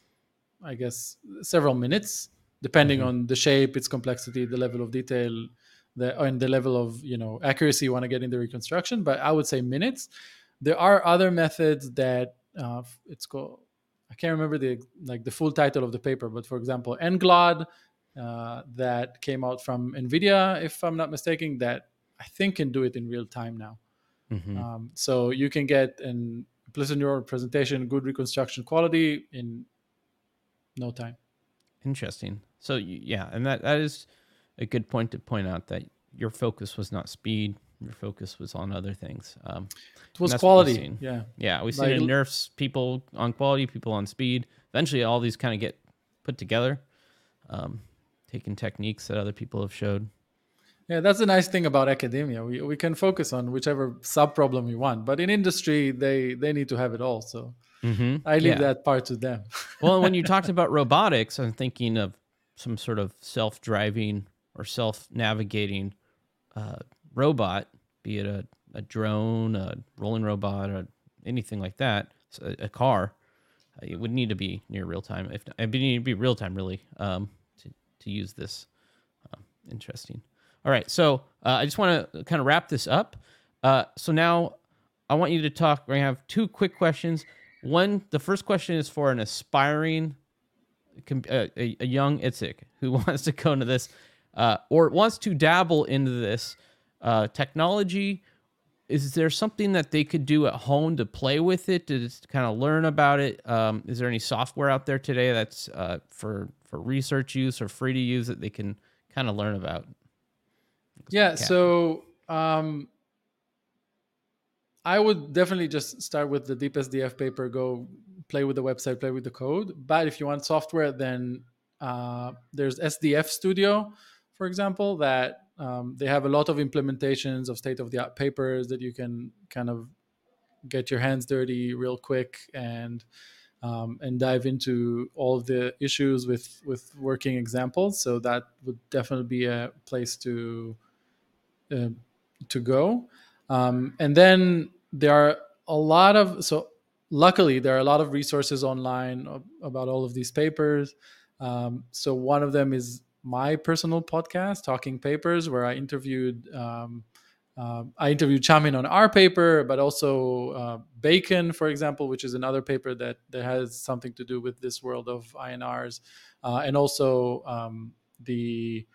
I guess, several minutes depending mm-hmm. on the shape, its complexity, the level of detail, the and the level of you know accuracy you want to get in the reconstruction. But I would say minutes. There are other methods that uh, it's called. I can't remember the like the full title of the paper, but for example, NGLOD uh, that came out from NVIDIA, if I'm not mistaken, that I think can do it in real time now. Mm-hmm. Um, so you can get an implicit your presentation, good reconstruction quality in no time. Interesting. So yeah, and that that is a good point to point out that your focus was not speed. Your focus was on other things. Um, it was quality. Yeah. Yeah. We see like, in NeRFs people on quality, people on speed. Eventually, all these kind of get put together. Um, taking techniques that other people have showed. Yeah, that's the nice thing about academia. We, we can focus on whichever sub problem we want, but in industry, they they need to have it all. So mm-hmm. I leave yeah. that part to them. well, when you talked about robotics, I'm thinking of some sort of self driving or self navigating uh, robot, be it a, a drone, a rolling robot, or anything like that, a, a car. Uh, it would need to be near real time. If it would need to be real time, really. Um, to use this. Uh, interesting. All right, so uh, I just want to kind of wrap this up. Uh, so now I want you to talk. We're gonna have two quick questions. One, the first question is for an aspiring, uh, a, a, young Itzik who wants to go into this, uh, or wants to dabble into this uh, technology. Is there something that they could do at home to play with it, to kind of learn about it? Um, is there any software out there today that's for for research use or free to use that they can kind of learn about? Yeah, so um, I would definitely just start with the DeepSDF paper, go play with the website, play with the code. But if you want software, then uh, there's SDF Studio, for example, that um, they have a lot of implementations of state of the art papers that you can kind of get your hands dirty real quick and um, and dive into all the issues with with working examples. So that would definitely be a place to uh, to go. Um, and then there are a lot of so luckily there are a lot of resources online about all of these papers. Um, so one of them is my personal podcast, Talking Papers, where I interviewed um, uh, I interviewed Chamin on our paper, but also uh, BACON, for example, which is another paper that, that has something to do with this world of INRs, uh, and also um, the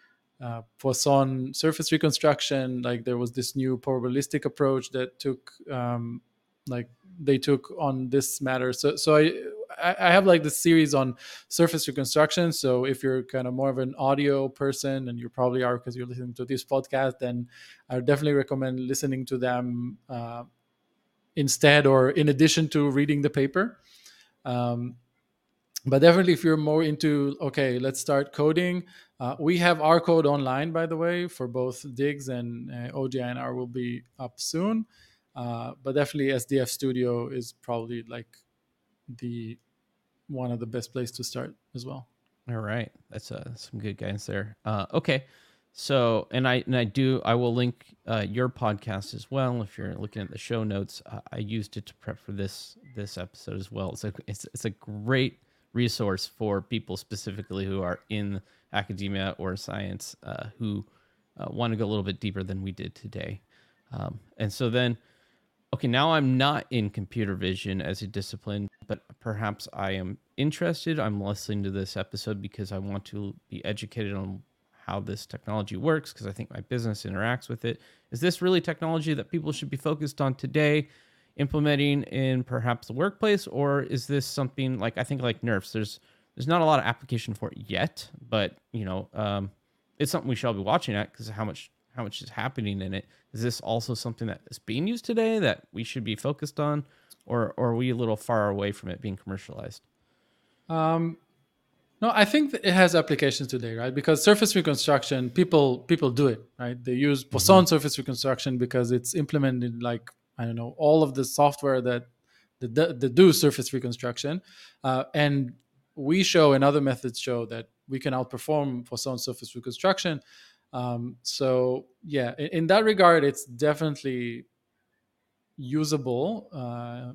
uh, Poisson surface reconstruction. Like there was this new probabilistic approach that took, um, like they took on this matter. So, so I I have like this series on surface reconstruction. So if you're kind of more of an audio person, and you probably are because you're listening to this podcast, then I would definitely recommend listening to them uh, instead or in addition to reading the paper. Um, but definitely, if you're more into okay, let's start coding. Uh, we have our code online, by the way, for both DiGS and uh, OGINR will be up soon. Uh, but definitely, SDF Studio is probably like the one of the best place to start as well. All right, that's uh, some good guidance there. Uh, okay, so and I and I do I will link uh, your podcast as well if you're looking at the show notes. Uh, I used it to prep for this this episode as well. It's a it's, it's a great resource for people specifically who are in academia or science uh, who uh, want to go a little bit deeper than we did today. Um, and so then okay, now I'm not in computer vision as a discipline, but perhaps I am interested. I'm listening to this episode because I want to be educated on how this technology works because I think my business interacts with it. Is this really technology that people should be focused on today, implementing in perhaps the workplace, or is this something like I think like NeRFs? There's there's not a lot of application for it yet, but you know, um, it's something we shall be watching at because how much how much is happening in it. Is this also something that is being used today that we should be focused on, or, or are we a little far away from it being commercialized? Um, no, I think it has applications today, right? Because surface reconstruction, people people do it, right? They use mm-hmm. Poisson mm-hmm. surface reconstruction because it's implemented like I don't know all of the software that that, that do surface reconstruction, uh, and we show and other methods show that we can outperform for Poisson surface reconstruction. Um, so yeah, in, in, that regard, it's definitely usable. Uh,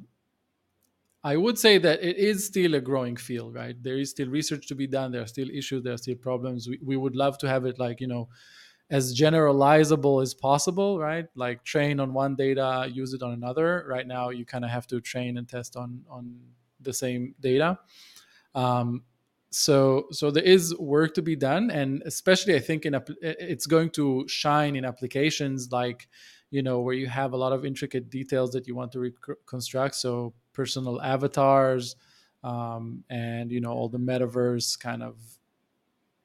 I would say that it is still a growing field, right? There is still research to be done. There are still issues. There are still problems. We, we would love to have it like you know, as generalizable as possible, right? Like train on one data, use it on another. Right now, you kind of have to train and test on on the same data. Um, so so there is work to be done and especially i think in a, it's going to shine in applications like you know where you have a lot of intricate details that you want to reconstruct so personal avatars um, and you know all the metaverse kind of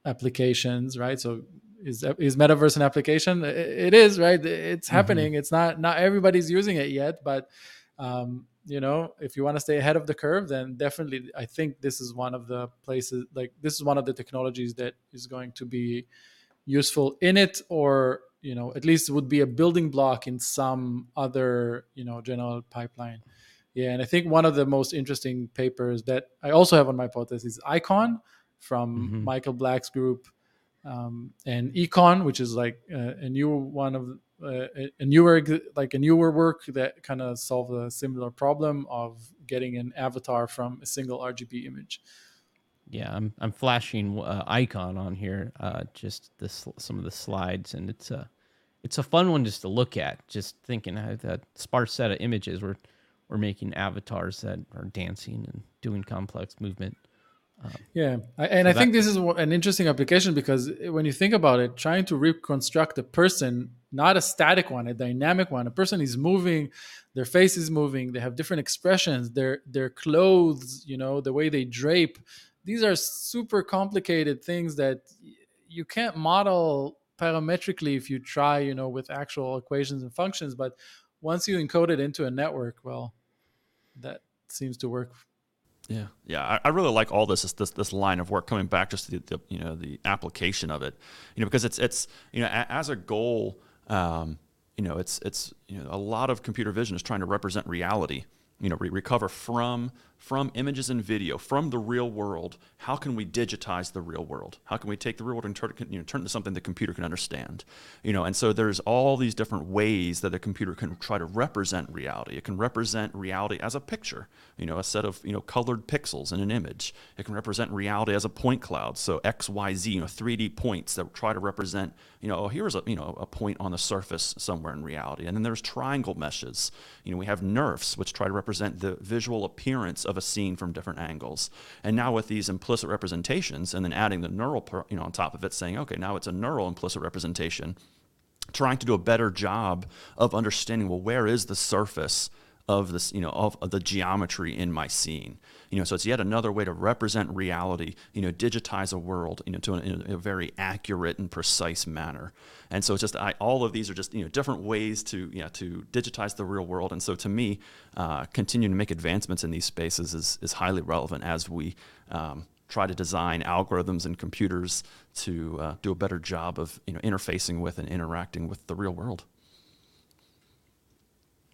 applications right so is is metaverse an application it is right it's mm-hmm. happening it's not not everybody's using it yet but um, you know if you want to stay ahead of the curve then definitely i think this is one of the places like this is one of the technologies that is going to be useful in it or you know at least would be a building block in some other you know general pipeline yeah and i think one of the most interesting papers that i also have on my podcast is ICON from mm-hmm. Michael Black's group um, and ECON which is like uh, a new one of uh, a newer like a newer work that kind of solve a similar problem of getting an avatar from a single RGB image. Yeah, I'm I'm flashing uh, ICON on here, uh, just this some of the slides, and it's a it's a fun one just to look at. Just thinking how that sparse set of images, we're we're making avatars that are dancing and doing complex movement. Um, yeah, I, and so I that, think this is an interesting application because when you think about it, trying to reconstruct a person, not a static one, a dynamic one. A person is moving, their face is moving, they have different expressions, their their clothes, you know, the way they drape. These are super complicated things that you can't model parametrically if you try, you know, with actual equations and functions. But once you encode it into a network, well, that seems to work yeah, yeah, I, I, really like all this, this this line of work coming back just to the, the, you know the application of it, you know, because it's it's you know a, as a goal, um, you know, it's it's you know a lot of computer vision is trying to represent reality, you know, re- recover from from images and video from the real world how can we digitize the real world? How can we take the real world and turn, you know, turn it into something the computer can understand? You know and so there's all these different ways that a computer can try to represent reality. It can represent reality as a picture you know a set of you know colored pixels in an image. It can represent reality as a point cloud. So x y z you know 3d points that try to represent you know oh, here's a you know a point on the surface somewhere in reality. And then there's triangle meshes. You know we have NeRFs which try to represent the visual appearance of a scene from different angles. And now with these implicit representations, and then adding the neural, you know, on top of it, saying, okay, now it's a neural implicit representation, trying to do a better job of understanding, well, where is the surface of this, you know, of, of, the geometry in my scene. You know, so it's yet another way to represent reality. You know, digitize a world, you know, to in a, very accurate and precise manner. And so it's just I, all of these are just you know different ways to yeah to digitize the real world. And so to me, uh, continuing to make advancements in these spaces is is highly relevant as we. Um, try to design algorithms and computers to uh, do a better job of you know interfacing with and interacting with the real world.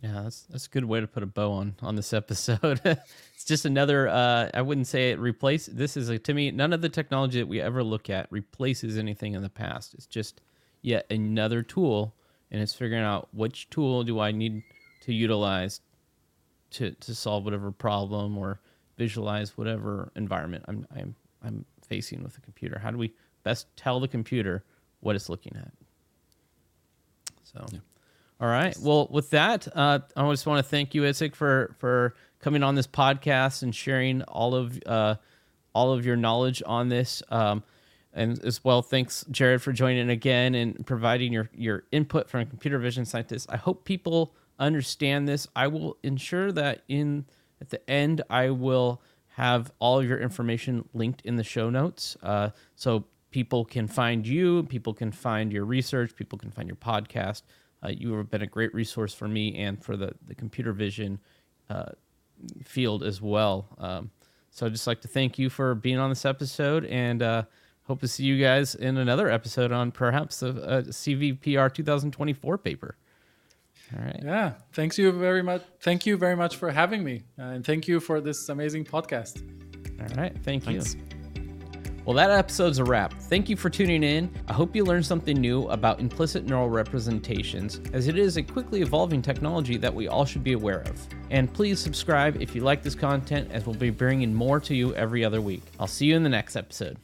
Yeah, that's that's a good way to put a bow on on this episode. it's just another. Uh, I wouldn't say it replace. This is a, to me none of the technology that we ever look at replaces anything in the past. It's just yet another tool, and it's figuring out which tool do I need to utilize to to solve whatever problem or visualize whatever environment I'm I'm I'm facing with the computer. How do we best tell the computer what it's looking at? So. Yeah. All right. Well, with that, uh, I just want to thank you, Itzik, for for coming on this podcast and sharing all of uh, all of your knowledge on this. Um, and as well, thanks, Jared, for joining again and providing your your input from a computer vision scientist. I hope people understand this. I will ensure that in at the end, I will have all of your information linked in the show notes. Uh, so people can find you, people can find your research, people can find your podcast. Uh, you have been a great resource for me and for the, the computer vision uh, field as well. Um, so I'd just like to thank you for being on this episode and uh, hope to see you guys in another episode on perhaps a, a CVPR 2024 paper. All right. Yeah. Thanks you very much. Thank you very much for having me. Uh, and thank you for this amazing podcast. All right. Thank Thanks. you. Well, that episode's a wrap. Thank you for tuning in. I hope you learned something new about implicit neural representations, as it is a quickly evolving technology that we all should be aware of. And please subscribe if you like this content, as we'll be bringing more to you every other week. I'll see you in the next episode.